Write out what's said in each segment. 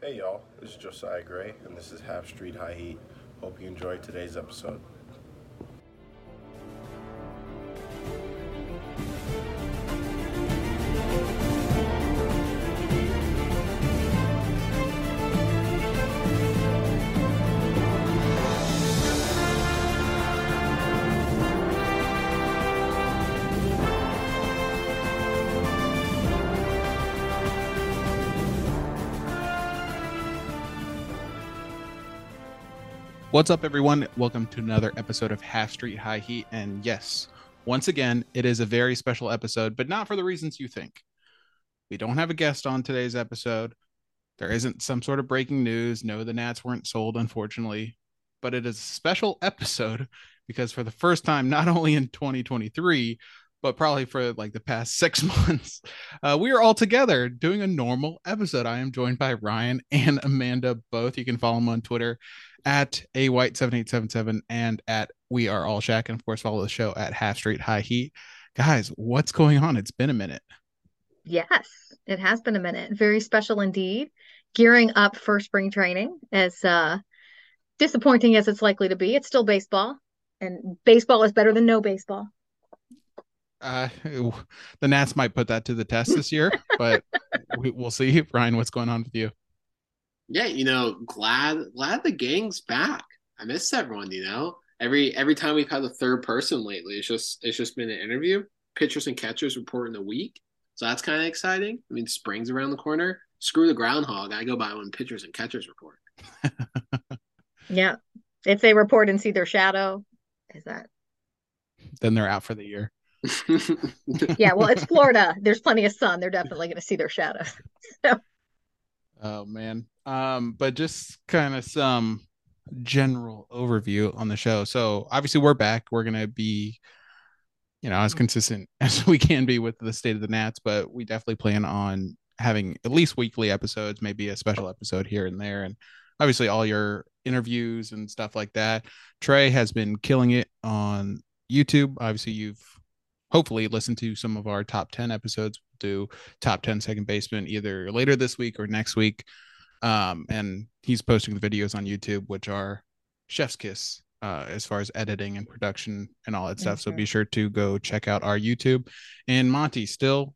Hey y'all, this is Josiah Gray, and this is Half Street High Heat. Hope you enjoyed today's episode. What's up, everyone? Welcome to another episode of Half Street High Heat. And yes, once again, it is a very special episode, but not for the reasons you think. We don't have a guest on today's episode. There isn't some sort of breaking news. No, the Nats weren't sold, unfortunately. But it is a special episode because for the first time, not only in 2023, but probably for like the past six months, uh, we are all together doing a normal episode. I am joined by Ryan and Amanda both. You can follow them on Twitter at a white 7877 and at we are all Shack. And of course, follow the show at half street high heat. Guys, what's going on? It's been a minute. Yes, it has been a minute. Very special indeed. Gearing up for spring training as uh disappointing as it's likely to be. It's still baseball, and baseball is better than no baseball. Uh, the Nats might put that to the test this year, but we, will see. Ryan, what's going on with you? Yeah, you know, glad glad the gang's back. I miss everyone. You know, every every time we've had a third person lately, it's just it's just been an interview. Pitchers and catchers report in a week, so that's kind of exciting. I mean, spring's around the corner. Screw the groundhog. I go by when pitchers and catchers report. yeah, if they report and see their shadow, is that? Then they're out for the year. yeah, well, it's Florida. There's plenty of sun. They're definitely going to see their shadows. So. Oh man. Um, but just kind of some general overview on the show. So obviously we're back. We're gonna be, you know, as consistent as we can be with the state of the Nats, but we definitely plan on having at least weekly episodes, maybe a special episode here and there, and obviously all your interviews and stuff like that. Trey has been killing it on YouTube. Obviously, you've hopefully listened to some of our top 10 episodes We'll do top 10 second baseman either later this week or next week um, and he's posting the videos on youtube which are chef's kiss uh, as far as editing and production and all that stuff. So be sure to go check out our youtube. And monty still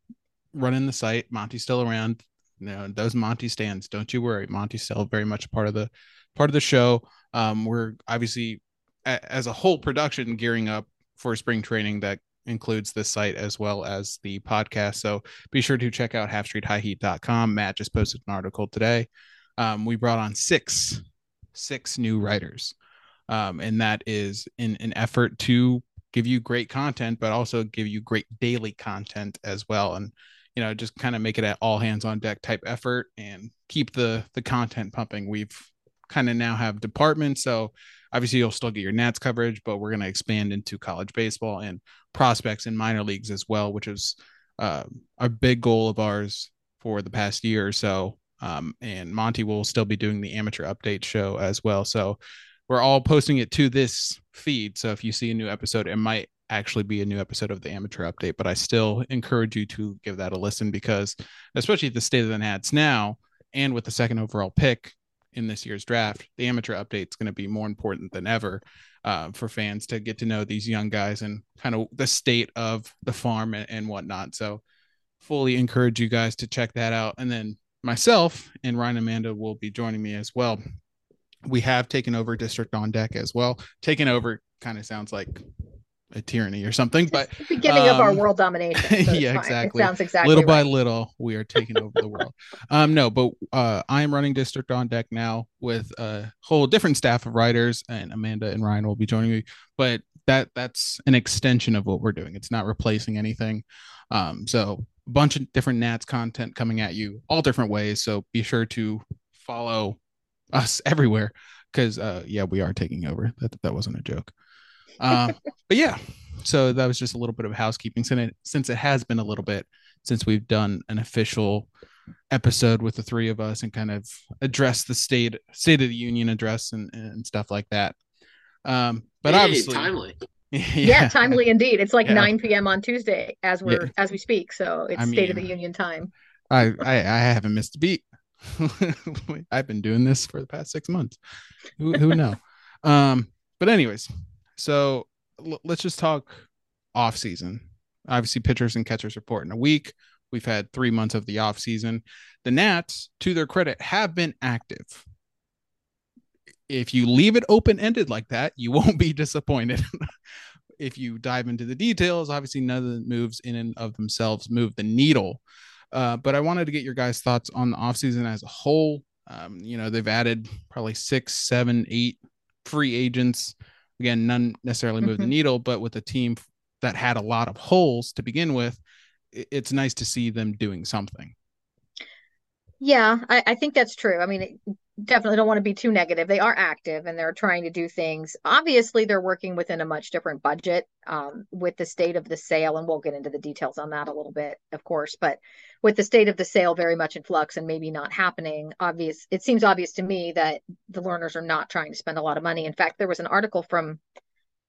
running the site. Monty's still around. You know those monty stands don't you worry. Monty's still very much part of the part of the show. Um, we're obviously a, as a whole production gearing up for spring training that includes this site as well as the podcast. So be sure to check out halfstreethighheat.com. Matt just posted an article today. Um, we brought on six six new writers, um, and that is in an effort to give you great content, but also give you great daily content as well. And you know, just kind of make it an all hands on deck type effort and keep the the content pumping. We've kind of now have departments, so obviously you'll still get your Nats coverage, but we're going to expand into college baseball and prospects in minor leagues as well, which is uh, a big goal of ours for the past year or so. Um, and Monty will still be doing the amateur update show as well. So we're all posting it to this feed. So if you see a new episode, it might actually be a new episode of the amateur update. But I still encourage you to give that a listen because, especially at the state of the Nats now, and with the second overall pick in this year's draft, the amateur update is going to be more important than ever uh, for fans to get to know these young guys and kind of the state of the farm and, and whatnot. So, fully encourage you guys to check that out. And then myself and Ryan Amanda will be joining me as well. We have taken over District on Deck as well. Taken over kind of sounds like a tyranny or something, but beginning um, of our um, world domination. So yeah, exactly. It sounds exactly little right. by little we are taking over the world. Um, no, but uh, I am running District on Deck now with a whole different staff of writers, and Amanda and Ryan will be joining me. But that that's an extension of what we're doing. It's not replacing anything. Um, so bunch of different Nats content coming at you all different ways. So be sure to follow us everywhere because uh, yeah, we are taking over. That that wasn't a joke. Uh, but yeah, so that was just a little bit of housekeeping since it, since it has been a little bit since we've done an official episode with the three of us and kind of address the state state of the union address and, and stuff like that. Um, but hey, obviously timely. yeah. yeah. timely indeed. It's like yeah. 9 p.m. on Tuesday as we're yeah. as we speak. So it's I State of the Union time. I, I I haven't missed a beat. I've been doing this for the past six months. Who who know? Um, but anyways, so l- let's just talk off season. Obviously, pitchers and catchers report in a week. We've had three months of the off season. The Nats, to their credit, have been active. If you leave it open ended like that, you won't be disappointed. if you dive into the details, obviously none of the moves in and of themselves move the needle. Uh, but I wanted to get your guys' thoughts on the offseason as a whole. Um, you know, they've added probably six, seven, eight free agents. Again, none necessarily move mm-hmm. the needle, but with a team that had a lot of holes to begin with, it's nice to see them doing something. Yeah, I, I think that's true. I mean, definitely don't want to be too negative. They are active and they're trying to do things. Obviously, they're working within a much different budget um, with the state of the sale, and we'll get into the details on that a little bit, of course. But with the state of the sale very much in flux and maybe not happening, obvious it seems obvious to me that the Lerners are not trying to spend a lot of money. In fact, there was an article from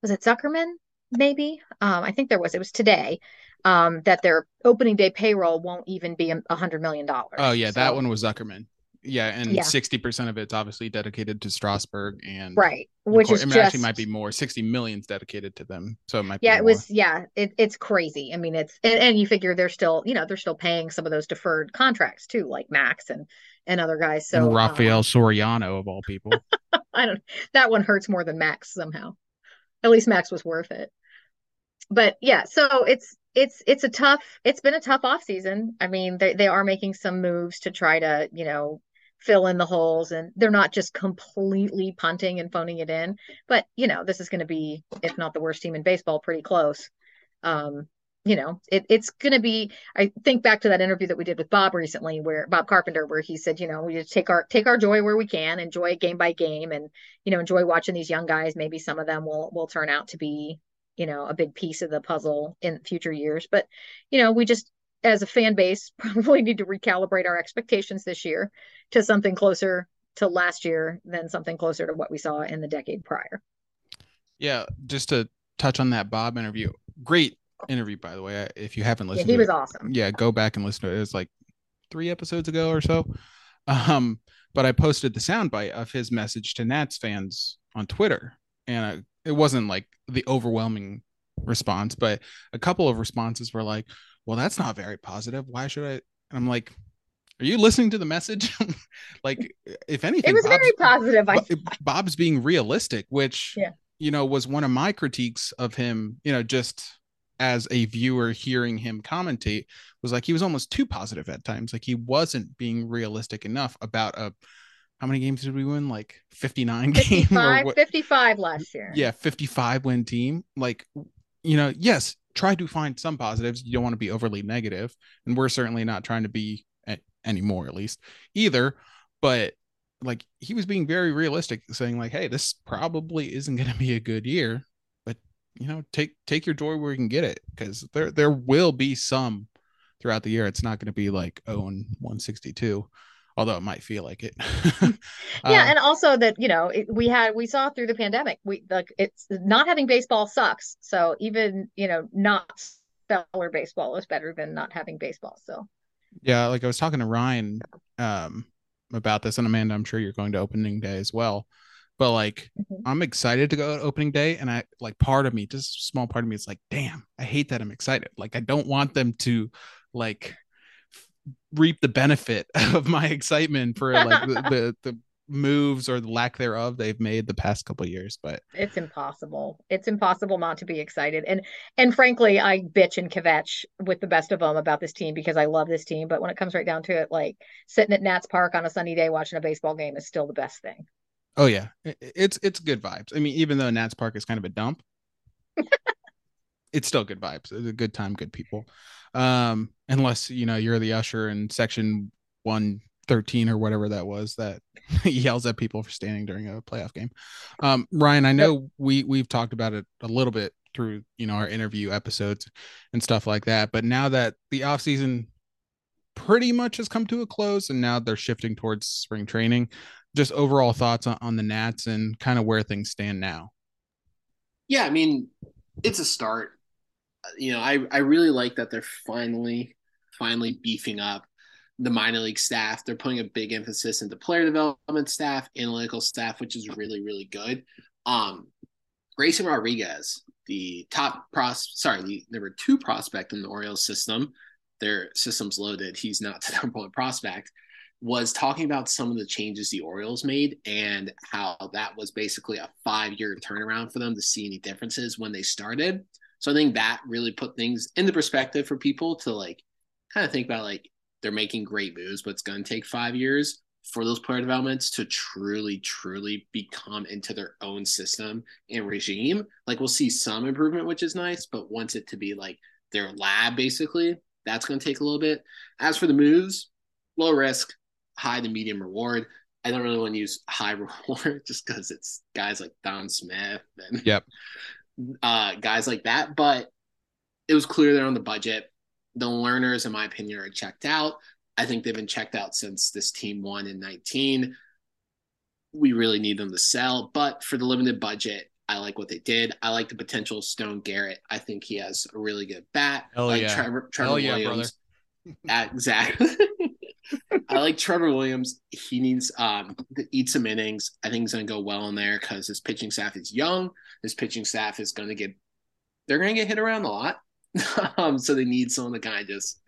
was it Zuckerman? Maybe um, I think there was. It was today um, that their opening day payroll won't even be a hundred million dollars. Oh yeah, so, that one was Zuckerman. Yeah, and sixty percent of it's obviously dedicated to Strasburg and right, which course, is it just, actually might be more. Sixty millions dedicated to them, so it might. Yeah, it was. Yeah, it, it's crazy. I mean, it's and, and, you figure they're still, you know, they're still paying some of those deferred contracts too, like Max and and other guys. So and Rafael um, Soriano of all people. I don't. That one hurts more than Max somehow. At least Max was worth it. But yeah, so it's it's it's a tough. It's been a tough off season. I mean, they they are making some moves to try to you know fill in the holes and they're not just completely punting and phoning it in but you know this is going to be if not the worst team in baseball pretty close. Um you know it, it's going to be i think back to that interview that we did with bob recently where bob carpenter where he said you know we just take our take our joy where we can enjoy game by game and you know enjoy watching these young guys. Maybe some of them will will turn out to be you know a big piece of the puzzle in future years. But you know we just as a fan base probably need to recalibrate our expectations this year to something closer to last year than something closer to what we saw in the decade prior. Yeah, just to touch on that Bob interview. Great interview, by the way. If you haven't listened, yeah, he was it, awesome. Yeah, go back and listen to it. It was like three episodes ago or so. Um, but I posted the soundbite of his message to Nats fans on Twitter, and I, it wasn't like the overwhelming response, but a couple of responses were like, well, that's not very positive. Why should I? And I'm like, are you listening to the message? like, if anything, it was Bob's, very positive. I Bob's being realistic, which, yeah. you know, was one of my critiques of him, you know, just as a viewer hearing him commentate was like he was almost too positive at times. Like he wasn't being realistic enough about a how many games did we win? Like 59 55, game 55 last year. Yeah, 55 win team. Like, you know, yes, try to find some positives. You don't want to be overly negative, and we're certainly not trying to be anymore, at least either. But like he was being very realistic, saying like, "Hey, this probably isn't going to be a good year, but you know, take take your joy where you can get it, because there there will be some throughout the year. It's not going to be like oh and 162." Although it might feel like it. yeah, Uh, and also that you know it, we had we saw through the pandemic we like it's not having baseball sucks. So even you know not stellar baseball is better than not having baseball. So yeah, like I was talking to Ryan um about this, and Amanda, I'm sure you're going to opening day as well. But like, Mhm. I'm excited to go to opening day, and I like part of me, just a small part of me, is like, damn, I hate that I'm excited. Like, I don't want them to like reap the benefit of my excitement for like the, the the moves or the lack thereof they've made the past couple years. But it's impossible. It's impossible not to be excited. And and frankly, I bitch and kvetch with the best of them about this team because I love this team. But when it comes right down to it, like sitting at Nats Park on a sunny day watching a baseball game is still the best thing. oh yeah, it's it's good vibes. I mean, even though Nats Park is kind of a dump, it's still good vibes. It's a good time, good people. Um, unless you know you're the usher in section one thirteen or whatever that was that yells at people for standing during a playoff game. Um, Ryan, I know we we've talked about it a little bit through you know our interview episodes and stuff like that, but now that the off season pretty much has come to a close and now they're shifting towards spring training, just overall thoughts on, on the Nats and kind of where things stand now. Yeah, I mean, it's a start. You know, I, I really like that they're finally, finally beefing up the minor league staff. They're putting a big emphasis into player development staff, analytical staff, which is really, really good. Um, Grayson Rodriguez, the top pros, sorry, the number two prospect in the Orioles system, their system's loaded. He's not the number one prospect. Was talking about some of the changes the Orioles made and how that was basically a five year turnaround for them to see any differences when they started. So I think that really put things in the perspective for people to like kind of think about like they're making great moves, but it's going to take five years for those player developments to truly, truly become into their own system and regime. Like we'll see some improvement, which is nice, but once it to be like their lab, basically, that's going to take a little bit. As for the moves, low risk, high to medium reward. I don't really want to use high reward just because it's guys like Dom Smith and Yep. Uh, guys like that. But it was clear they're on the budget. The Lerners, in my opinion, are checked out. I think they've been checked out since this team won in 19. We really need them to sell, but for the limited budget, I like what they did. I like the potential Stone Garrett. I think he has a really good bat. Hell like yeah. Trevor, Trevor Hell yeah, Williams. Uh, exactly. I like Trevor Williams. He needs um, to eat some innings. I think he's going to go well in there because his pitching staff is young. His pitching staff is going to get, they're going to get hit around a lot. um, so they need someone to kind of just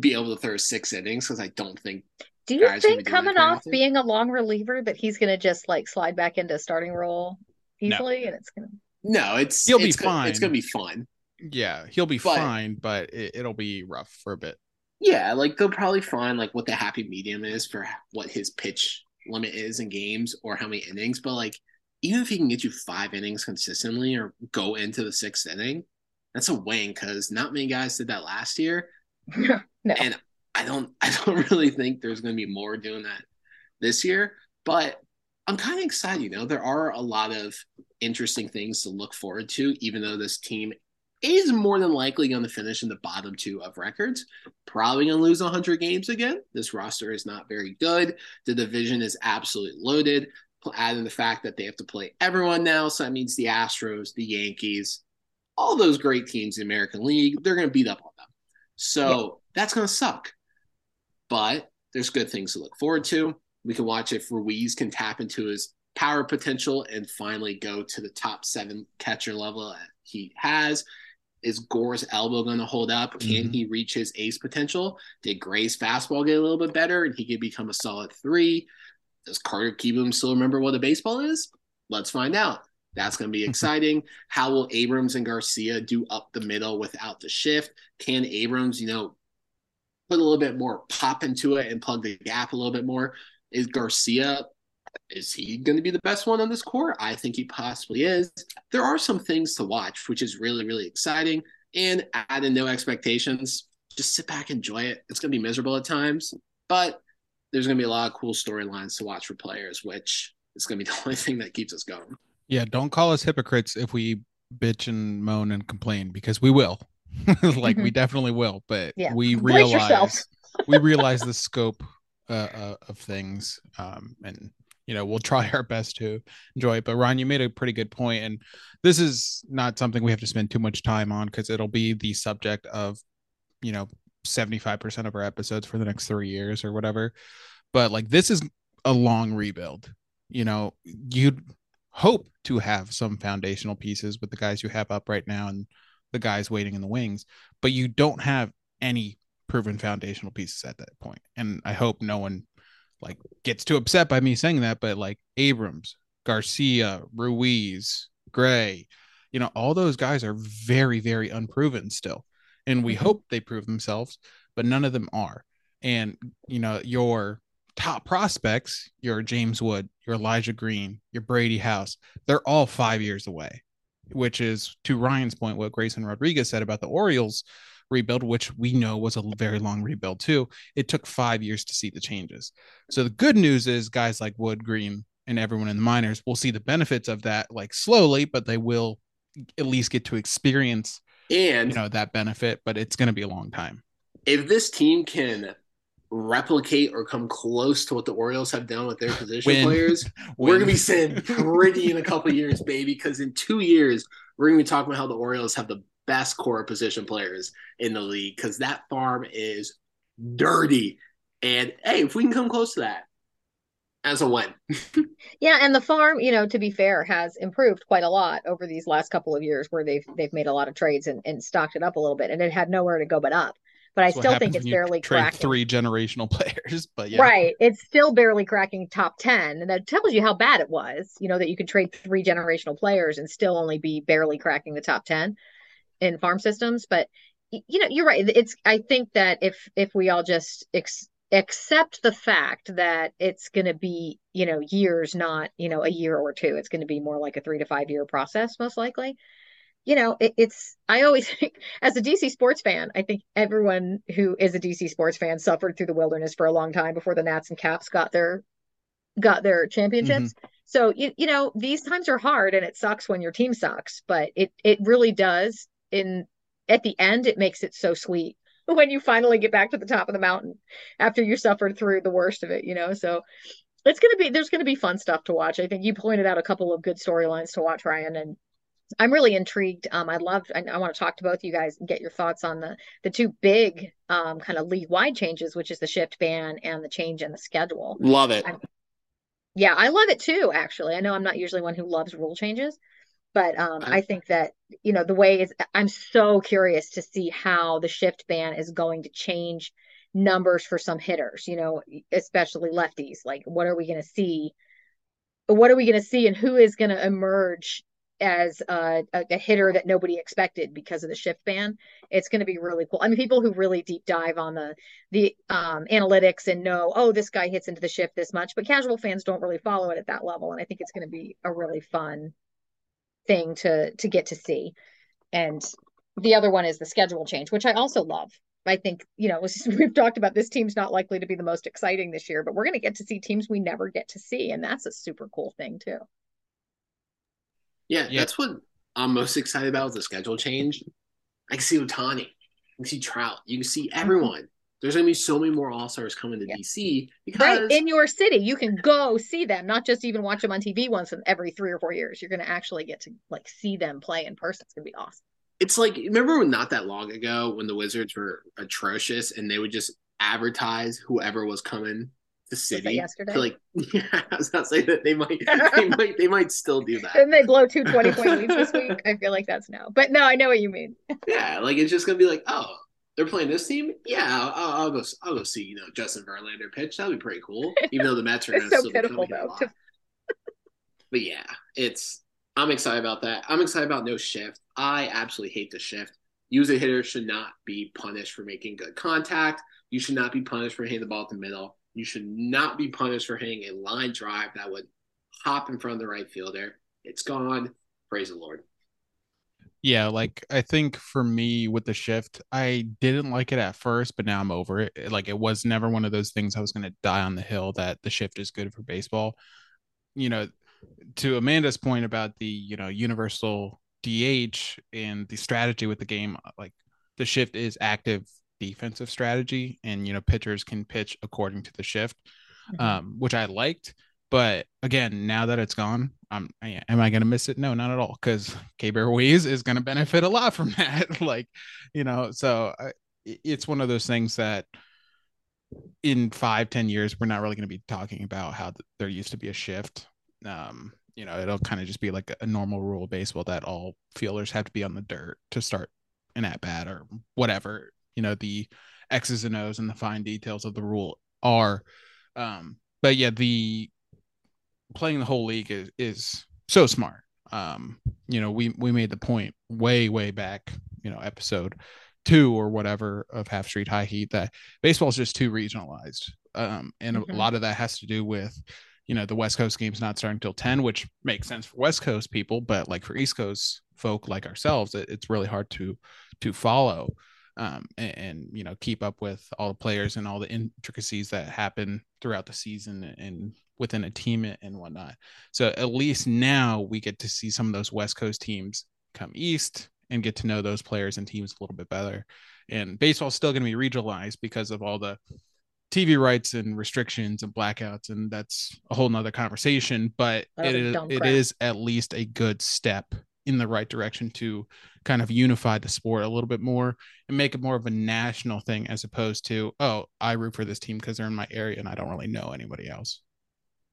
be able to throw six innings because I don't think Do you Guys gonna be think doing coming off often. being a long reliever that he's going to just like slide back into starting role easily and it's going to no, it's He'll be it's gonna, It's fine. going to be fun. Yeah, he'll be But- fine, but it, it'll be rough for a bit. Yeah, like they'll probably find like what the happy medium is for what his pitch limit is in games or how many innings. But like, even if he can get you five innings consistently or go into the sixth inning, that's a win because not many guys did that last year. no. And I don't, I don't really think there's going to be more doing that this year. But I'm kind of excited. You know, there are a lot of interesting things to look forward to, even though this team is more than likely going to finish in the bottom two of records. Probably going to lose 100 games again. This roster is not very good. The division is absolutely loaded. Add in the fact that they have to play everyone now. So that means the Astros, the Yankees, all those great teams in the American League, they're going to beat up on them. So that's going to suck. But there's good things to look forward to. We can watch if Ruiz can tap into his power potential and finally go to the top seven catcher level that he has. Is Gore's elbow going to hold up? Can Mhm. he reach his ace potential? Did Gray's fastball get a little bit better and he could become a solid three? Does Carter Kieboom still remember what a baseball is? Let's find out. That's going to be exciting. How will Abrams and Garcia do up the middle without the shift? Can Abrams, you know, put a little bit more pop into it and plug the gap a little bit more? Is Garcia, is he going to be the best one on this court? I think he possibly is. There are some things to watch, which is really, really exciting. And add in no expectations. Just sit back, enjoy it. It's going to be miserable at times, but there's going to be a lot of cool storylines to watch for players, which is going to be the only thing that keeps us going. Yeah, don't call us hypocrites if we bitch and moan and complain because we will. like we definitely will, but Yeah. we realize we realize the scope uh, uh, of things. Um, and you know we'll try our best to enjoy it. But Ron, you made a pretty good point, and this is not something we have to spend too much time on because it'll be the subject of you know 75% of our episodes for the next three years or whatever. But like this is a long rebuild. You know, you'd hope to have some foundational pieces with the guys you have up right now and the guys waiting in the wings, but you don't have any proven foundational pieces at that point. And I hope no one like gets too upset by me saying that, but like Abrams, Garcia, Ruiz, Gray, you know, all those guys are very, very unproven still. And we mm-hmm. hope they prove themselves, but none of them are. And, you know, your top prospects, your James Wood, your Elijah Green, your Brady House, they're all five years away, which is to Ryan's point, what Grayson Rodriguez said about the Orioles rebuild, which we know was a very long rebuild too. It took five years to see the changes. So the good news is guys like Wood, Green, and everyone in the minors will see the benefits of that like slowly, but they will at least get to experience and you know that benefit, but it's going to be a long time. If this team can replicate or come close to what the Orioles have done with their position Win. players, we're gonna be sitting pretty in a couple years, baby. Because in two years, we're gonna be talking about how the Orioles have the best core position players in the league because that farm is dirty. And hey, if we can come close to that, as a win. yeah, and the farm, you know, to be fair, has improved quite a lot over these last couple of years where they've they've made a lot of trades and, and stocked it up a little bit and it had nowhere to go but up. But That's I still think it's barely cracking three generational players. But yeah. Right. It's still barely cracking top ten. And that tells you how bad it was, you know, that you could trade three generational players and still only be barely cracking the top ten in farm systems but you know you're right. It's i think that if if we all just ex- accept the fact that it's going to be you know years not you know a year or two it's going to be more like a three to five year process most likely. You know it, it's i always think as a dc sports fan i think everyone who is a dc sports fan suffered through the wilderness for a long time before the nats and caps got their got their championships. Mm-hmm. so you, you know these times are hard and it sucks when your team sucks but it it really does in at the end it makes it so sweet when you finally get back to the top of the mountain after you suffered through the worst of it you know? So it's going to be there's going to be fun stuff to watch. I think you pointed out a couple of good storylines to watch ryan and i'm really intrigued. Um i love I, I, want to talk to both you guys and get your thoughts on the the two big um kind of league wide changes which is the shift ban and the change in the schedule. Love it. I'm, yeah i love it too actually. I know i'm not usually one who loves rule changes but um, I, I think that you know the way is I'm so curious to see how the shift ban is going to change numbers for some hitters, you know, especially lefties. Like, what are we going to see? What are we going to see, and who is going to emerge as a, a, hitter that nobody expected because of the shift ban? It's going to be really cool. I mean, people who really deep dive on the the um, analytics and know, oh, this guy hits into the shift this much, but casual fans don't really follow it at that level, and I think it's going to be a really fun thing to to get to see and the other one is the schedule change which i also love i think you know we've talked about this team's not likely to be the most exciting this year but we're going to get to see teams we never get to see and that's a super cool thing too yeah, yeah. that's what i'm most excited about is the schedule change i can see Ohtani. you can see trout you can see mm-hmm. everyone there's going to be so many more All Stars coming to yeah. DC because right in your city, you can go see them, not just even watch them on TV once every three or four years. You're going to actually get to like see them play in person. It's going to be awesome. It's like remember not that long ago when the Wizards were atrocious and they would just advertise whoever was coming to city. Yesterday, like yeah, I was not saying that they might, they might, they might still do that. And they blow two 20 point leads this week. I feel like that's no, but no, I know what you mean. yeah, like it's just gonna be like, oh, they're playing this team. Yeah, I'll, I'll, go. I'll go see you know Justin Verlander pitch. That'd be pretty cool. Even though the Mets are going to so still pitiful, though. but yeah, it's. I'm excited about that. I'm excited about no shift. I absolutely hate the shift. User hitters should not be punished for making good contact. You should not be punished for hitting the ball at the middle. You should not be punished for hitting a line drive that would hop in front of the right fielder. It's gone. Praise the Lord yeah like i think for me with the shift i didn't like it at first but now i'm over it like it was never one of those things i was going to die on the hill that the shift is good for baseball you know to amanda's point about the you know universal dh and the strategy with the game like the shift is active defensive strategy, and you know pitchers can pitch according to the shift, mm-hmm. um, which I liked. But again, now that it's gone, am I to miss it? No, not at all. Because Keibert Ruiz is to benefit a lot from that. like, you know, so I, it's one of those things that in five, ten years, we're not really to be talking about how there used to be a shift. Um, you know, it'll kind of just be like a normal rule of baseball that all fielders have to be on the dirt to start an at bat or whatever. You know, the X's and O's and the fine details of the rule are. Um, but yeah, the playing the whole league is is so smart. Um, you know, we we made the point way way back, you know, episode two or whatever of Half Street High Heat that baseball is just too regionalized. Um, and mm-hmm. a lot of that has to do with you know the west coast games not starting till 10 which makes sense for west coast people but like for east coast folk like ourselves it, it's really hard to to follow um, and, and, you know keep up with all the players and all the intricacies that happen throughout the season and within a team and whatnot so at least now we get to see some of those west coast teams come east and get to know those players and teams a little bit better and baseball's still going to be regionalized because of all the TV rights and restrictions and blackouts, and that's a whole nother conversation. But it is, it is at least a good step in the right direction to kind of unify the sport a little bit more and make it more of a national thing as opposed to, oh, I root for this team because they're in my area and I don't really know anybody else.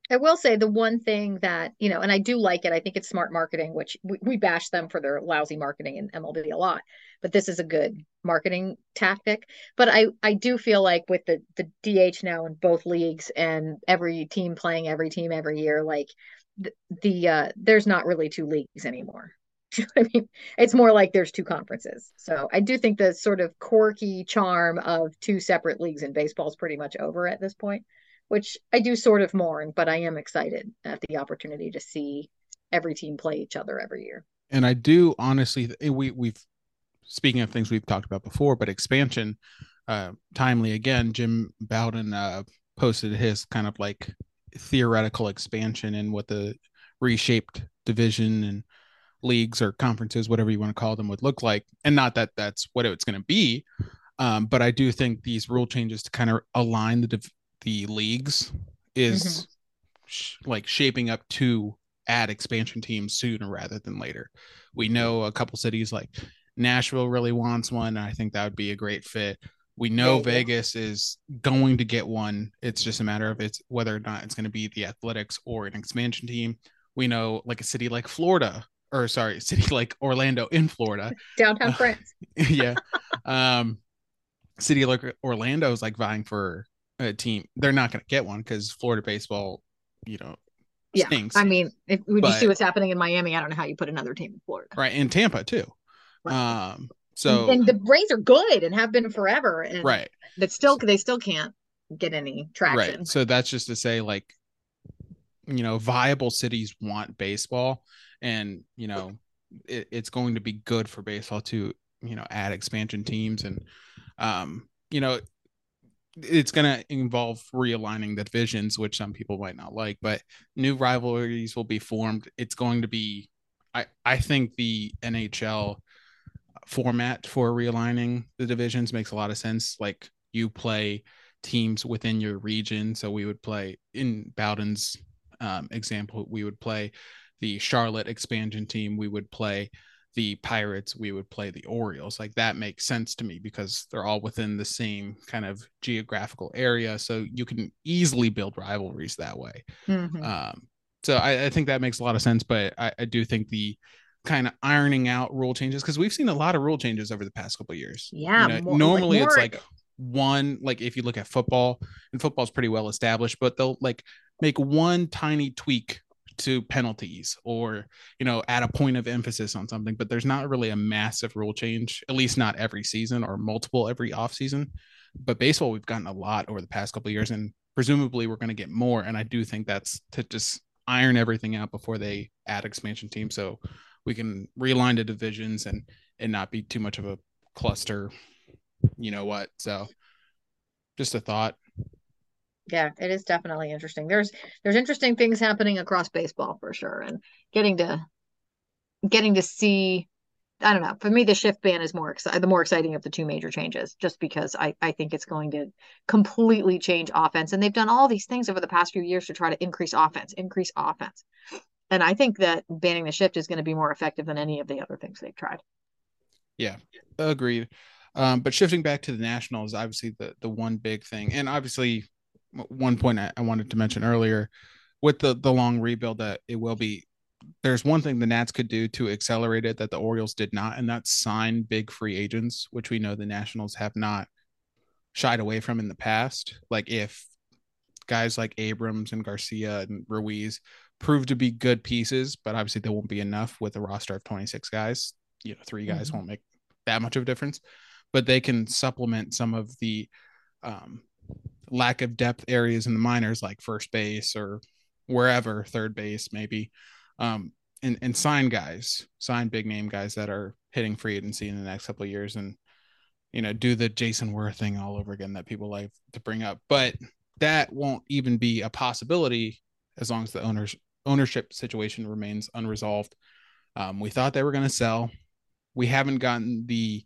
I will say the one thing that, you know, and I do like it. I think it's smart marketing, which we, we bash them for their lousy marketing in MLB a lot, but this is a good marketing tactic. But I, I do feel like with the, the DH now in both leagues and every team playing every team every year, like the, the uh, there's not really two leagues anymore. I mean, it's more like there's two conferences. So I do think the sort of quirky charm of two separate leagues in baseball is pretty much over at this point which I do sort of mourn, but I am excited at the opportunity to see every team play each other every year. And I do honestly, we we've speaking of things we've talked about before, but expansion, uh, timely again. Jim Bowden uh, posted his kind of like theoretical expansion and what the reshaped division and leagues or conferences, whatever you want to call them, would look like. And not that that's what it's going to be, um, but I do think these rule changes to kind of align the the leagues is mm-hmm. sh- like shaping up to add expansion teams sooner rather than later. We know a couple cities like Nashville really wants one. I think that would be a great fit. We know yeah, Vegas yeah. is going to get one. It's just a matter of it's whether or not it's going to be the athletics or an expansion team. We know like a city like Florida or sorry, city like Orlando in Florida. Downtown France. yeah. um city like Orlando is like vying for a team. They're not going to get one because Florida baseball, you know, yeah. Stinks. I mean, if we but, see what's happening in Miami, I don't know how you put another team in Florida. Right, in Tampa too. Right. Um, so and the Rays are good and have been forever, and right, that still they still can't get any traction. Right. So that's just to say, like, you know, viable cities want baseball, and you know, it, it's going to be good for baseball to you know add expansion teams and um you know it's going to involve realigning the divisions, which some people might not like, but new rivalries will be formed. It's going to be, I, I think the NHL format for realigning the divisions makes a lot of sense. Like you play teams within your region. So we would play in Bowden's um, example, we would play the Charlotte expansion team. We would play the Pirates, we would play the Orioles. Like that makes sense to me because they're all within the same kind of geographical area. So you can easily build rivalries that way. Mm-hmm. Um, so I, I, think that makes a lot of sense. But I, I do think the kind of ironing out rule changes because we've seen a lot of rule changes over the past couple years. Yeah. You know, more, normally like it's like one, like if you look at football, and football's pretty well established, but they'll like make one tiny tweak to penalties or you know add a point of emphasis on something but there's not really a massive rule change at least not every season or multiple every off season. But baseball we've gotten a lot over the past couple years and presumably we're going to get more and i do think that's to just iron everything out before they add expansion teams so we can realign the divisions and and not be too much of a cluster you know what so. Just a thought yeah it is definitely interesting there's there's interesting things happening across baseball for sure and getting to getting to see I don't know. For me, the shift ban is more exciting, the more exciting of the two major changes, just because I, I think it's going to completely change offense. And they've done all these things over the past few years to try to increase offense, increase offense. And I think that banning the shift is going to be more effective than any of the other things they've tried. Yeah, agreed. Um, but shifting back to the Nationals, obviously the the one big thing, and obviously one point I, I wanted to mention earlier with the the long rebuild that it will be there's one thing the Nats could do to accelerate it that the Orioles did not, and that's sign big free agents, which we know the Nationals have not shied away from in the past. Like if guys like Abrams and Garcia and Ruiz prove to be good pieces, but obviously they won't be enough with a roster of 26 guys. You know, three guys mm-hmm. won't make that much of a difference, but they can supplement some of the um, lack of depth areas in the minors, like first base or wherever, third base, maybe um, and and sign guys, sign big name guys that are hitting free agency in the next couple of years, and you know do the Jayson Werth thing all over again that people like to bring up. But that won't even be a possibility as long as the owners ownership situation remains unresolved. Um, we thought they were going to sell. We haven't gotten the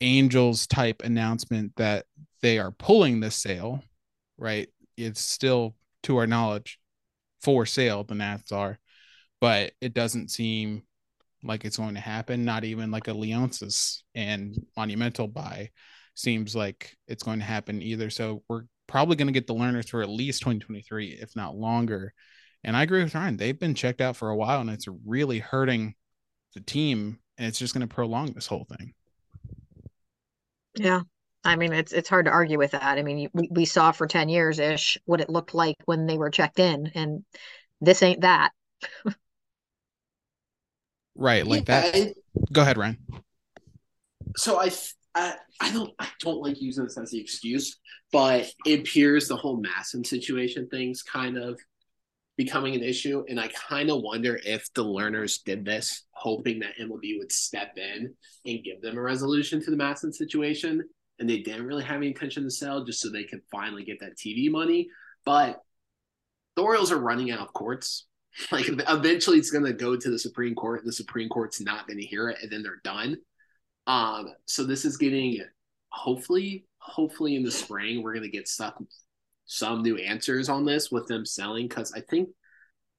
Angels type announcement that they are pulling this sale, right? It's still, to our knowledge, for sale. The Nats are but it doesn't seem like it's going to happen. Not even like a Leonsis and Monumental buy seems like it's going to happen either. So we're probably going to get the Lerners for at least 2023, if not longer. And I agree with Ryan. They've been checked out for a while and it's really hurting the team. And it's just going to prolong this whole thing. Yeah. I mean, it's it's hard to argue with that. I mean, we, we saw for 10 years ish what it looked like when they were checked in, and this ain't that. right like yeah, that I, go ahead ryan so I, I i don't i don't like using this as the excuse but it appears the whole MASN situation thing's kind of becoming an issue and i kind of wonder if the Lerners did this hoping that mlb would step in and give them a resolution to the MASN situation and they didn't really have any intention to sell just so they could finally get that tv money but the orioles are running out of courts like eventually it's going to go to the Supreme Court. The Supreme Court's not going to hear it, and then they're done. Um, so this is getting hopefully, hopefully in the spring we're going to get some some new answers on this with them selling because I think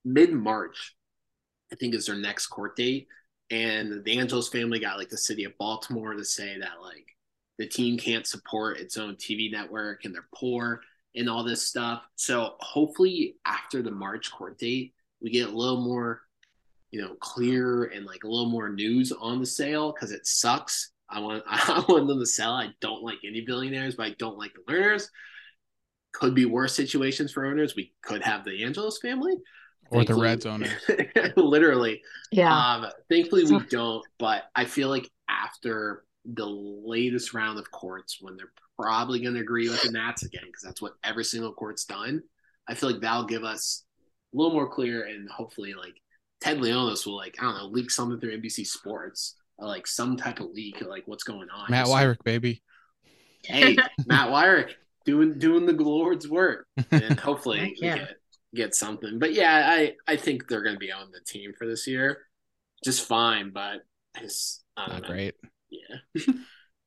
mid March, I think is their next court date, and the Angelos family got like the city of Baltimore to say that like the team can't support its own TV network and they're poor and all this stuff. So hopefully after the March court date we get a little more, you know, clear and like a little more news on the sale because it sucks. I want I want them to sell. I don't like any billionaires, but I don't like the Lerners. Could be worse situations for owners. We could have the Angelos family. Or the Reds owner. literally. Yeah. Um, thankfully we don't, but I feel like after the latest round of courts when they're probably going to agree with the Nats again because that's what every single court's done. I feel like that'll give us a little more clear and hopefully like Ted Leonsis will like I don't know leak something through NBC Sports or like some type of leak like what's going on. Matt Weyrich, baby. Hey, Matt Weyrich doing doing the Lord's work, and hopefully yeah. we get get something. But yeah, I I think they're going to be on the team for this year, just fine. But it's not know. great. Yeah.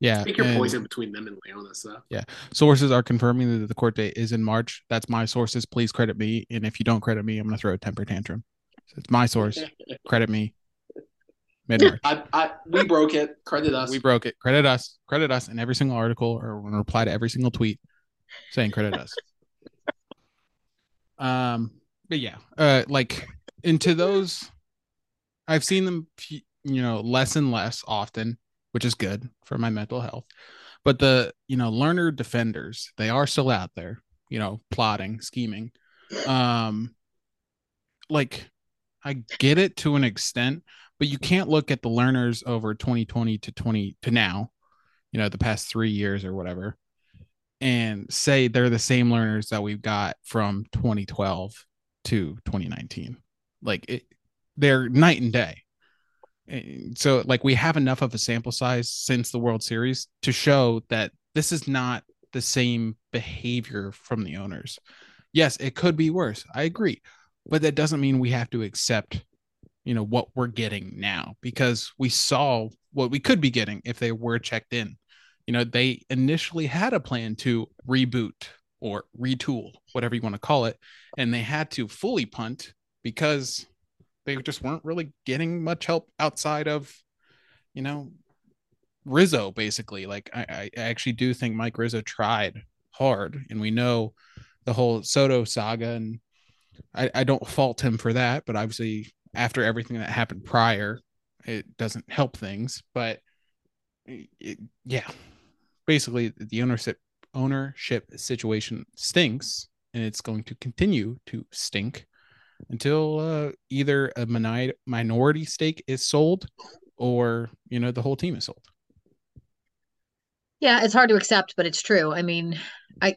Yeah. Pick your and, poison between them and Leonsis, though. Yeah. Sources are confirming that the court date is in March. That's my sources. Please credit me. And if you don't credit me, I'm going to throw a temper tantrum. So it's my source. credit me. Mid March. I, I, we broke it. Credit us. We broke it. Credit us. Credit us in every single article or reply to every single tweet saying credit us. um, but yeah, uh, like into those, I've seen them, you know, less and less often which is good for my mental health. But the, you know, Lerner defenders, they are still out there, you know, plotting, scheming. Um like I get it to an extent, but you can't look at the Lerners over 2020 to 20 to now, you know, the past 3 years or whatever and say they're the same Lerners that we've got from 2012 to 2019. Like it, they're night and day so like we have enough of a sample size since the World Series to show that this is not the same behavior from the owners. Yes, it could be worse. I agree. But that doesn't mean we have to accept you know what we're getting now because we saw what we could be getting if they were checked in you know they initially had a plan to reboot or retool whatever you want to call it and they had to fully punt because they just weren't really getting much help outside of you know rizzo basically. Like i i actually do think mike rizzo tried hard and we know the whole soto saga and i i don't fault him for that but obviously after everything that happened prior it doesn't help things but it, yeah. Basically the ownership ownership situation stinks and it's going to continue to stink until uh, either a minority stake is sold or you know the whole team is sold yeah it's hard to accept but it's true i mean i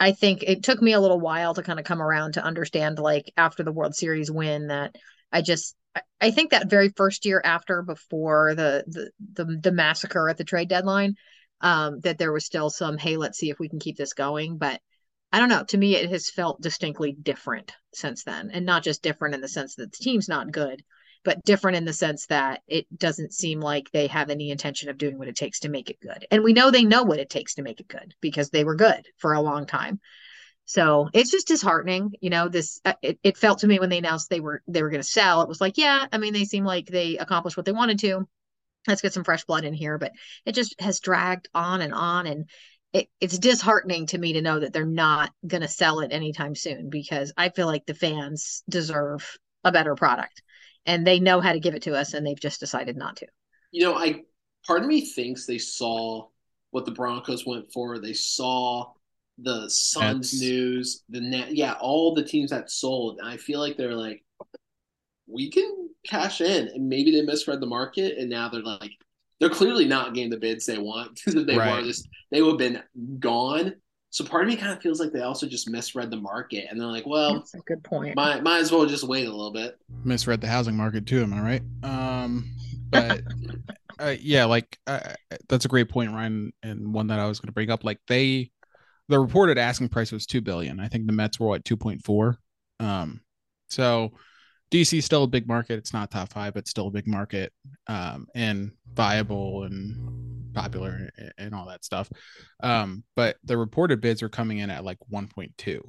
i think it took me a little while to kind of come around to understand like after the world series win that i just i think that very first year after before the the the, the massacre at the trade deadline um, that there was still some, hey, let's see if we can keep this going. But I don't know. To me, it has felt distinctly different since then. And not just different in the sense that the team's not good, but different in the sense that it doesn't seem like they have any intention of doing what it takes to make it good. And we know they know what it takes to make it good because they were good for a long time. So it's just disheartening, you know. This uh, it, it felt to me when they announced they were they were going to sell. It was like, yeah, I mean, they seem like they accomplished what they wanted to let's get some fresh blood in here but it just has dragged on and on and it, it's disheartening to me to know that they're not going to sell it anytime soon because i feel like the fans deserve a better product and they know how to give it to us and they've just decided not to. You know i part of me thinks they saw what the broncos went for. They saw the suns That's... news the net yeah all the teams that sold. And i feel like they're like we can cash in and maybe they misread the market and now they're like they're clearly not getting the bids they want because if they right. were just they would have been gone. So part of me kind of feels like they also just misread the market and they're like well that's a good point. might, might as well just wait a little bit. Misread the housing market too am i right? Um but uh, yeah like uh, that's a great point ryan and one that i was going to bring up. Like they the reported asking price was 2 billion. I think the mets were at 2.4 um so DC is still a big market. It's not top five, but still a big market um, and viable and popular and, and all that stuff. Um, but the reported bids are coming in at like 1.2.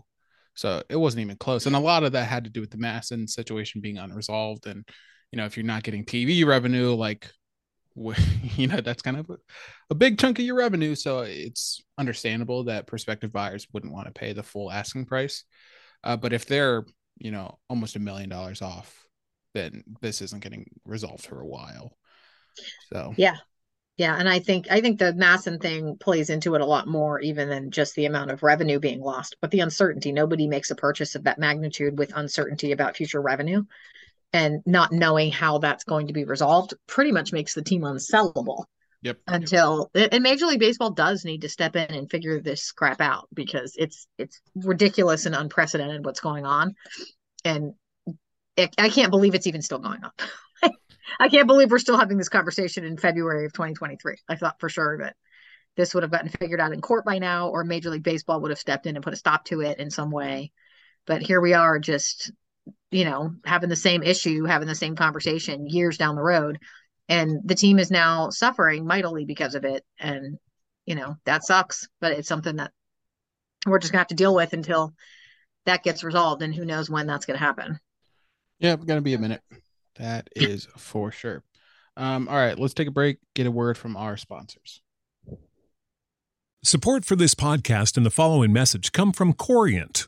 So it wasn't even close. And a lot of that had to do with the MASN situation being unresolved. And, you know, if you're not getting TV revenue, like, you know, that's kind of a, a big chunk of your revenue. So it's understandable that prospective buyers wouldn't want to pay the full asking price. Uh, but if they're you know, almost a million dollars off, then this isn't getting resolved for a while. So yeah. Yeah. And I think I think the MASN thing plays into it a lot more even than just the amount of revenue being lost, but the uncertainty. Nobody makes a purchase of that magnitude with uncertainty about future revenue. And not knowing how that's going to be resolved pretty much makes the team unsellable. Yep. Until and Major League Baseball does need to step in and figure this crap out because it's it's ridiculous and unprecedented what's going on, and it, I can't believe it's even still going on. I can't believe we're still having this conversation in February of 2023. I thought for sure that this would have gotten figured out in court by now, or Major League Baseball would have stepped in and put a stop to it in some way. But here we are, just you know, having the same issue, having the same conversation years down the road and the team is now suffering mightily because of it. And you know that sucks but it's something that we're just gonna have to deal with until that gets resolved. And who knows when that's gonna happen. Yeah it's gonna be a minute. That is for sure. Um all right let's take a break get a word from our sponsors. Support for this podcast and the following message come from corient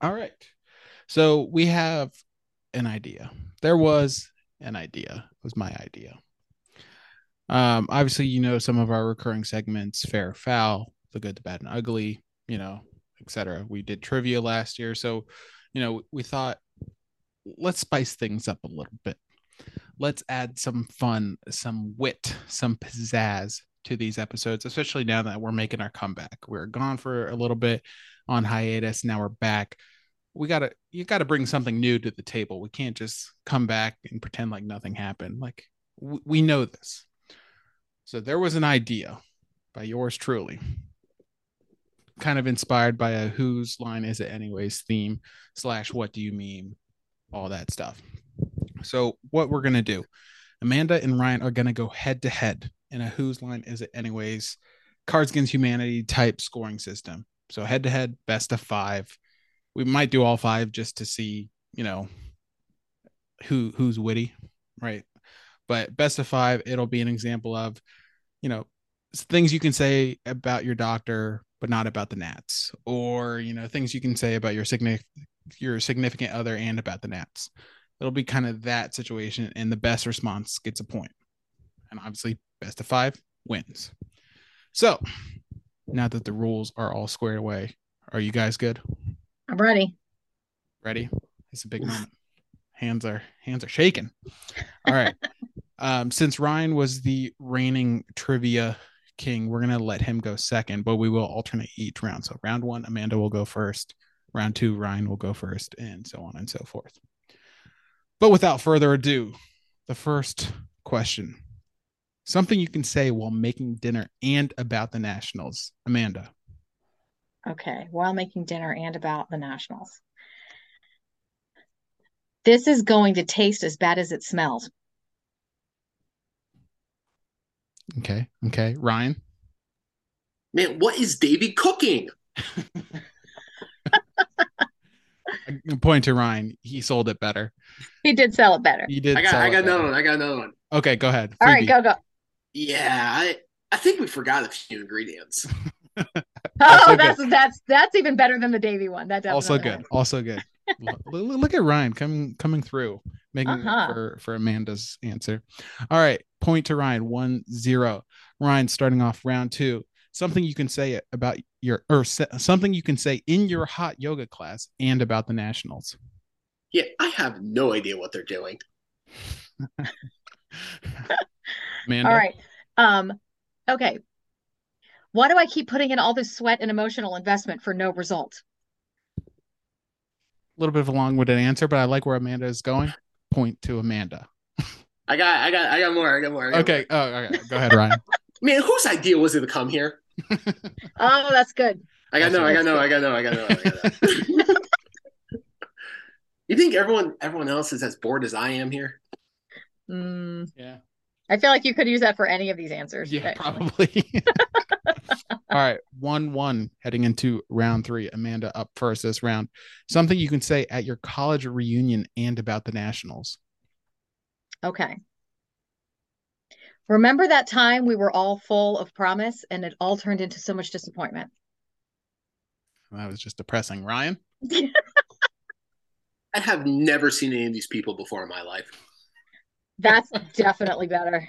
All right. So we have an idea. There was an idea. It was my idea. Um, obviously, you know some of our recurring segments: fair, foul, the good, the bad, and ugly. You know, etc. We did trivia last year, so you know we thought let's spice things up a little bit. Let's add some fun, some wit, some pizzazz to these episodes, especially now that we're making our comeback. We are gone for a little bit on hiatus. Now we're back. We gotta you gotta bring something new to the table. We can't just come back and pretend like nothing happened. Like we know this. So there was an idea by yours truly, kind of inspired by a whose line is it anyways theme slash what do you mean, all that stuff. So what we're gonna do, Amanda and Ryan are gonna go head to head in a whose line is it anyways Cards Against Humanity type scoring system. So head to head, best of five. We might do all five just to see, you know, who who's witty, right? But best of five, it'll be an example of, you know, things you can say about your doctor, but not about the Nats, or you know, things you can say about your significant your significant other and about the Nats. It'll be kind of that situation, and the best response gets a point. And obviously, best of five wins. So now that the rules are all squared away, are you guys good? I'm ready. Ready? It's a big moment. Hands are hands are shaking. All right. um, since Ryan was the reigning trivia king, we're gonna let him go second, but we will alternate each round. So round one, Amanda will go first. Round two, Ryan will go first, and so on and so forth. But without further ado, the first question something you can say while making dinner and about the Nationals. Amanda. Okay, while making dinner and about the Nationals. This is going to taste as bad as it smells. Okay. Okay. Ryan. Man, what is Davey cooking? Point to Ryan. He sold it better. He did sell it better. He did. I got sell I it got another better. one. I got another one. Okay, go ahead. All right, go go. Yeah, I I think we forgot a few ingredients. Oh, Also that's that's that's even better than the Davey one. That Also definitely good. Also good. look, look at Ryan coming coming through, making Uh-huh. for for Amanda's answer. All right, point to Ryan. One zero. Ryan starting off round two. Something you can say about your or se- something you can say in your hot yoga class and about the Nationals. Yeah, I have no idea what they're doing. Amanda. All right. Um, okay. Why do I keep putting in all this sweat and emotional investment for no result? A little bit of a long-winded answer, but I like where Amanda is going. Point to Amanda. I got I got I got more. I got more. I got Okay. Oh, okay. Go ahead, Ryan. Man, whose idea was it to come here? Oh, that's good. I got no, I got no, I got no, I got no, I got no. you think everyone everyone else is as bored as I am here? Mm, yeah. I feel like you could use that for any of these answers. Yeah, actually. probably. All right, one one heading into round three. Amanda up first this round. Something you can say at your college reunion and about the Nationals. Okay. Remember that time we were all full of promise and it all turned into so much disappointment? That was just depressing. Ryan, I have never seen any of these people before in my life. That's definitely better.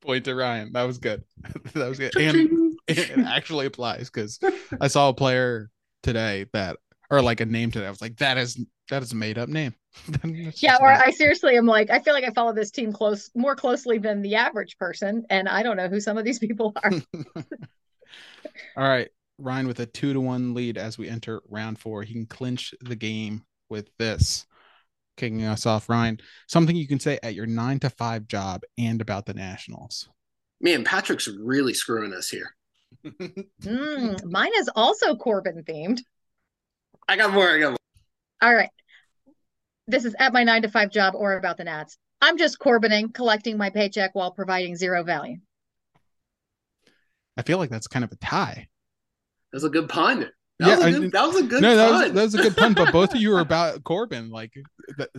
point to Ryan. That was good. that was good, and it actually applies because I saw a player today that, or like a name today. I was like, that is that is a made up name. Yeah, or I seriously am like, I feel like I follow this team close more closely than the average person, and I don't know who some of these people are. All right, Ryan with a two to one lead as we enter round four. He can clinch the game with this. Kicking us off, Ryan. Something you can say at your nine to five job and about the Nationals. Man, Patrick's really screwing us here. Mm, mine is also Corbin themed. I got more. I got more. All right. This is at my nine to five job or about the Nats. I'm just Corbining, collecting my paycheck while providing zero value. I feel like that's kind of a tie. That's a good pun. That, Yeah, was, a I- good, that was a good no, that pun. was, that was a good pun, but both of you were about Corbin. Like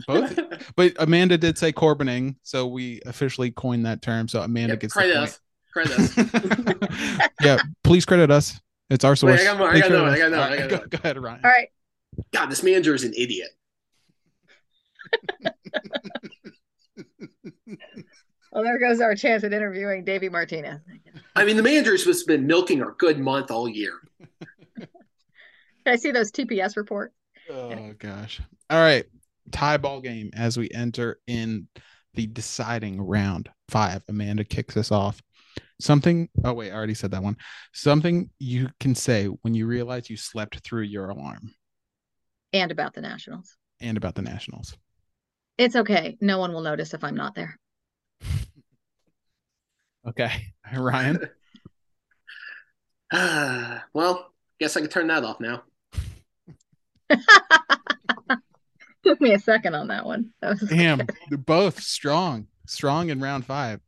both, but Amanda did say Corbining, so we officially coined that term. So Amanda yeah, gets credit the us. Credit us. yeah, please credit us. It's our source. Wait, I got more, I got credit more, I got more, All right, go, go ahead, Ryan. All right. God, this manager is an idiot. Well, there goes our chance at interviewing Davey Martinez. I mean, the manager's has been milking our good month all year. Can I see those TPS reports? Oh gosh. All right. Tie ball game as we enter in the deciding round five. Amanda kicks us off. Something oh wait, I already said that one. Something you can say when you realize you slept through your alarm And about the Nationals. and about the Nationals. It's okay. No one will notice if I'm not there. Okay. Ryan. well, guess I can turn that off now. Took me a second on that one. That was Damn. They're both strong. Strong in round five.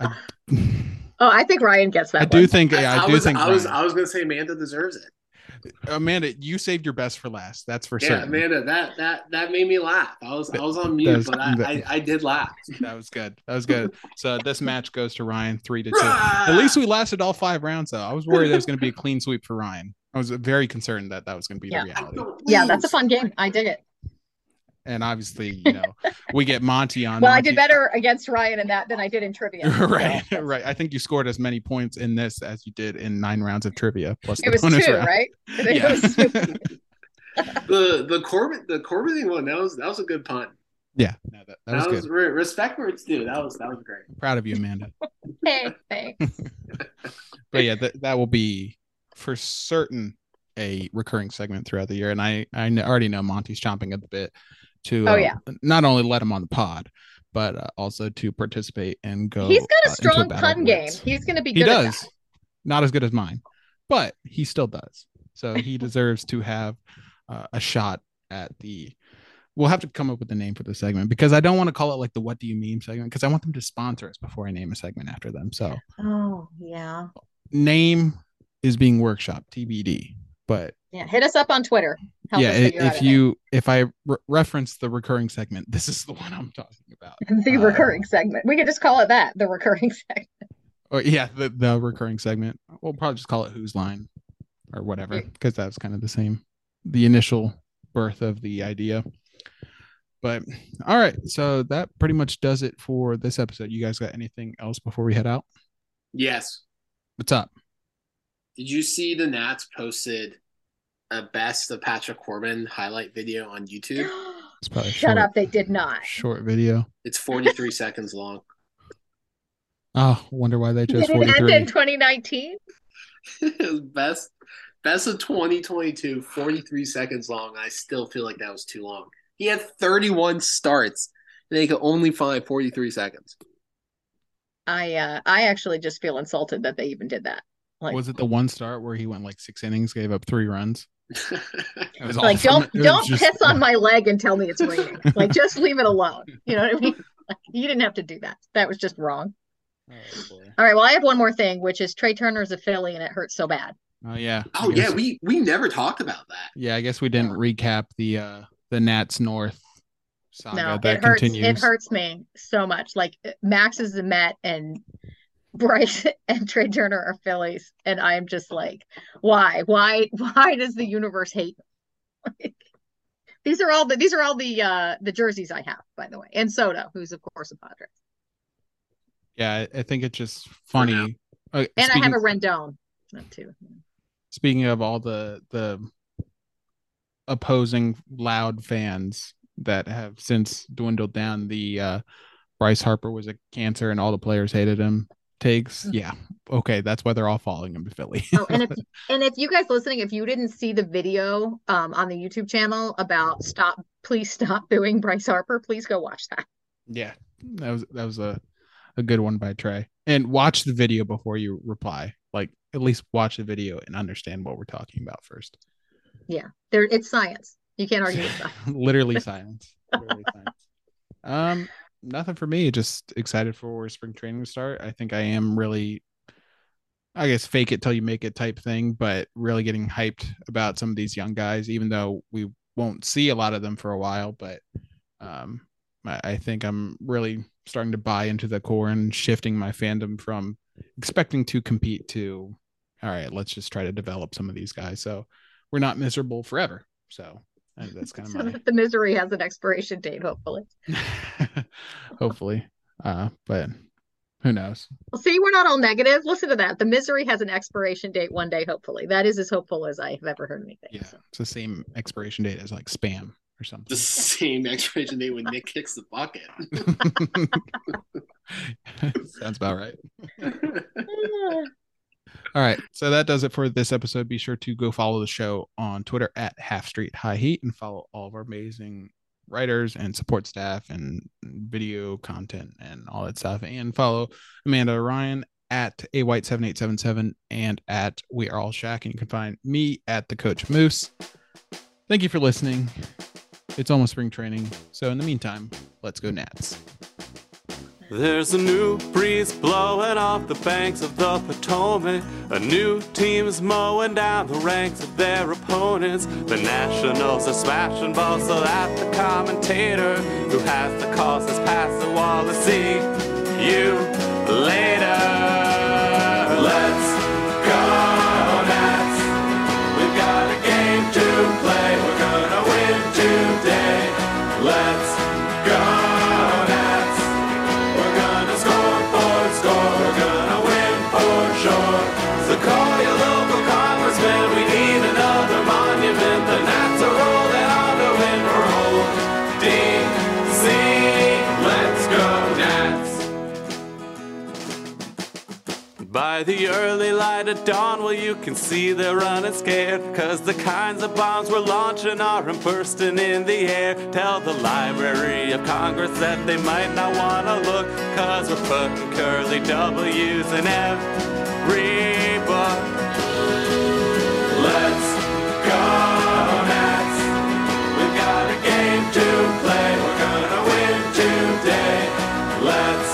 I, Oh, I think Ryan gets that. I do think yeah, I, do was, think I was Ryan. I was gonna say Amanda deserves it. Amanda, you saved your best for last. That's for sure. Yeah, certain. Amanda, that that that made me laugh. I was I was on mute, was- but I, I I did laugh. That was good. That was good. So this match goes to Ryan three to two. At least we lasted all five rounds, though. I was worried it was going to be a clean sweep for Ryan. I was very concerned that that was going to be Yeah. the reality. don't Yeah, that's a fun game. I dig it. And obviously, you know, we get Monty on. Well, I did better against Ryan in that than I did in trivia. right, So, right. I think you scored as many points in this as you did in nine rounds of trivia plus the It was bonus two, round. right? Yeah. The the Corbin the Corbin thing one that was that was a good pun. Yeah, no, that, that was good. re- respect where it's due. That was that was great. Proud of you, Amanda. hey, thanks. but yeah, that, that will be for certain a recurring segment throughout the year. And I I already know Monty's chomping at the bit to Oh, uh, yeah. not only let him on the pod, but uh, also to participate and go. He's got uh, a into strong battle pun game. He's going to be He does, not as good as mine, but he still does. So he deserves to have uh, a shot at the. We'll have to come up with a name for the segment because I don't want to call it like the "What Do You Mean" segment because I want them to sponsor us before I name a segment after them. So Oh, yeah. name is being workshopped TBD. But Yeah. Hit us up on Twitter. Help yeah, us i- figure out if a name. you if I re- reference the recurring segment, this is the one I'm talking about. the uh, recurring segment. We could just call it that, the recurring segment. Or yeah, the the recurring segment. We'll probably just call it Who's Line or whatever Yeah. because that's kind of the same, the initial birth of the idea. But all right, so that pretty much does it for this episode. You guys got anything else before we head out? Yes. What's up? Did you see the Nats posted a best of Patrick Corbin highlight video on YouTube? It's probably Shut short. up. They did not. Short video. It's 43 seconds long. Oh, wonder why they chose Did it end 43. in 2019? best best of 2022, 43 seconds long. I still feel like that was too long. He had 31 starts and they could only find 43 seconds. I uh I actually just feel insulted that they even did that. Like, was it the one start where he went like six innings, gave up three runs? It was like from- don't it don't just- piss on my leg and tell me it's raining. like just leave it alone. You know what I mean? Like, you didn't have to do that. That was just wrong. Oh. All right. Well, I have one more thing, which is Trey Turner's a Philly, and it hurts so bad. Oh yeah. oh yeah, we we never talked about that. yeah. I guess we didn't recap the uh the Nats North saga no, that it hurts. continues. It hurts me so much. Like Max is a Met, and Bryce and Trey Turner are Phillies, and I'm just like, why, why, why does the universe hate? Like, these are all the these are all the uh the jerseys I have, by the way, and Soto, who's of course a Padre, Yeah, I I think it's just funny. Uh, and I have a Rendon too. speaking of all the the opposing loud fans that have since dwindled down the uh Bryce Harper was a cancer and all the players hated him takes yeah okay that's why they're all following him to Philly Mm. Oh, and if and if you guys listening, if you didn't see the video um on the YouTube channel about stop please stop booing Bryce Harper. Please go watch that. Yeah, that was that was a a good one by Trey. And watch the video before you reply. Like at least watch the video and understand what we're talking about first. Yeah, there it's science. You can't argue with that. Literally science. Literally silence. Um, nothing for me. Just excited for spring training to start. I think I am really, I guess, fake it till you make it type thing, but really getting hyped about some of these young guys, even though we won't see a lot of them for a while. But um, I, I think I'm really starting to buy into the core and shifting my fandom from expecting to compete to, all right, let's just try to develop some of these guys. So we're not miserable forever. So that's kind of So my that the misery has an expiration date, hopefully. hopefully. Uh, but who knows? Well, see, we're not all negative. Listen to that. The misery has an expiration date one day, hopefully. That is as hopeful as I have ever heard anything. Yeah, So, it's the same expiration date as like spam or something. The same expiration date when Nick kicks the bucket. Sounds about right. All right. So that does it for this episode. Be sure to go follow the show on Twitter at Half Street High Heat and follow all of our amazing writers and support staff and video content and all that stuff. And follow Amanda Ryan at a white 7877 and at we are all shack. And you can find me at the coach moose. Thank you for listening. It's almost spring training. So in the meantime, let's go Nats. There's a new breeze blowing off the banks of the Potomac. A new team's mowing down the ranks of their opponents. The Nationals are smashing balls so that the commentator who has the calls has passed the wall to see you later. Let's go, Nats. We've got a game to play. We're gonna win today. Let's light of dawn, well, you can see they're running scared. Cause the kinds of bombs we're launching are bursting in the air. Tell the Library of Congress that they might not wanna look. Cause we're putting curly W's in every book. Let's go. We've got a game to play. We're gonna win today. Let's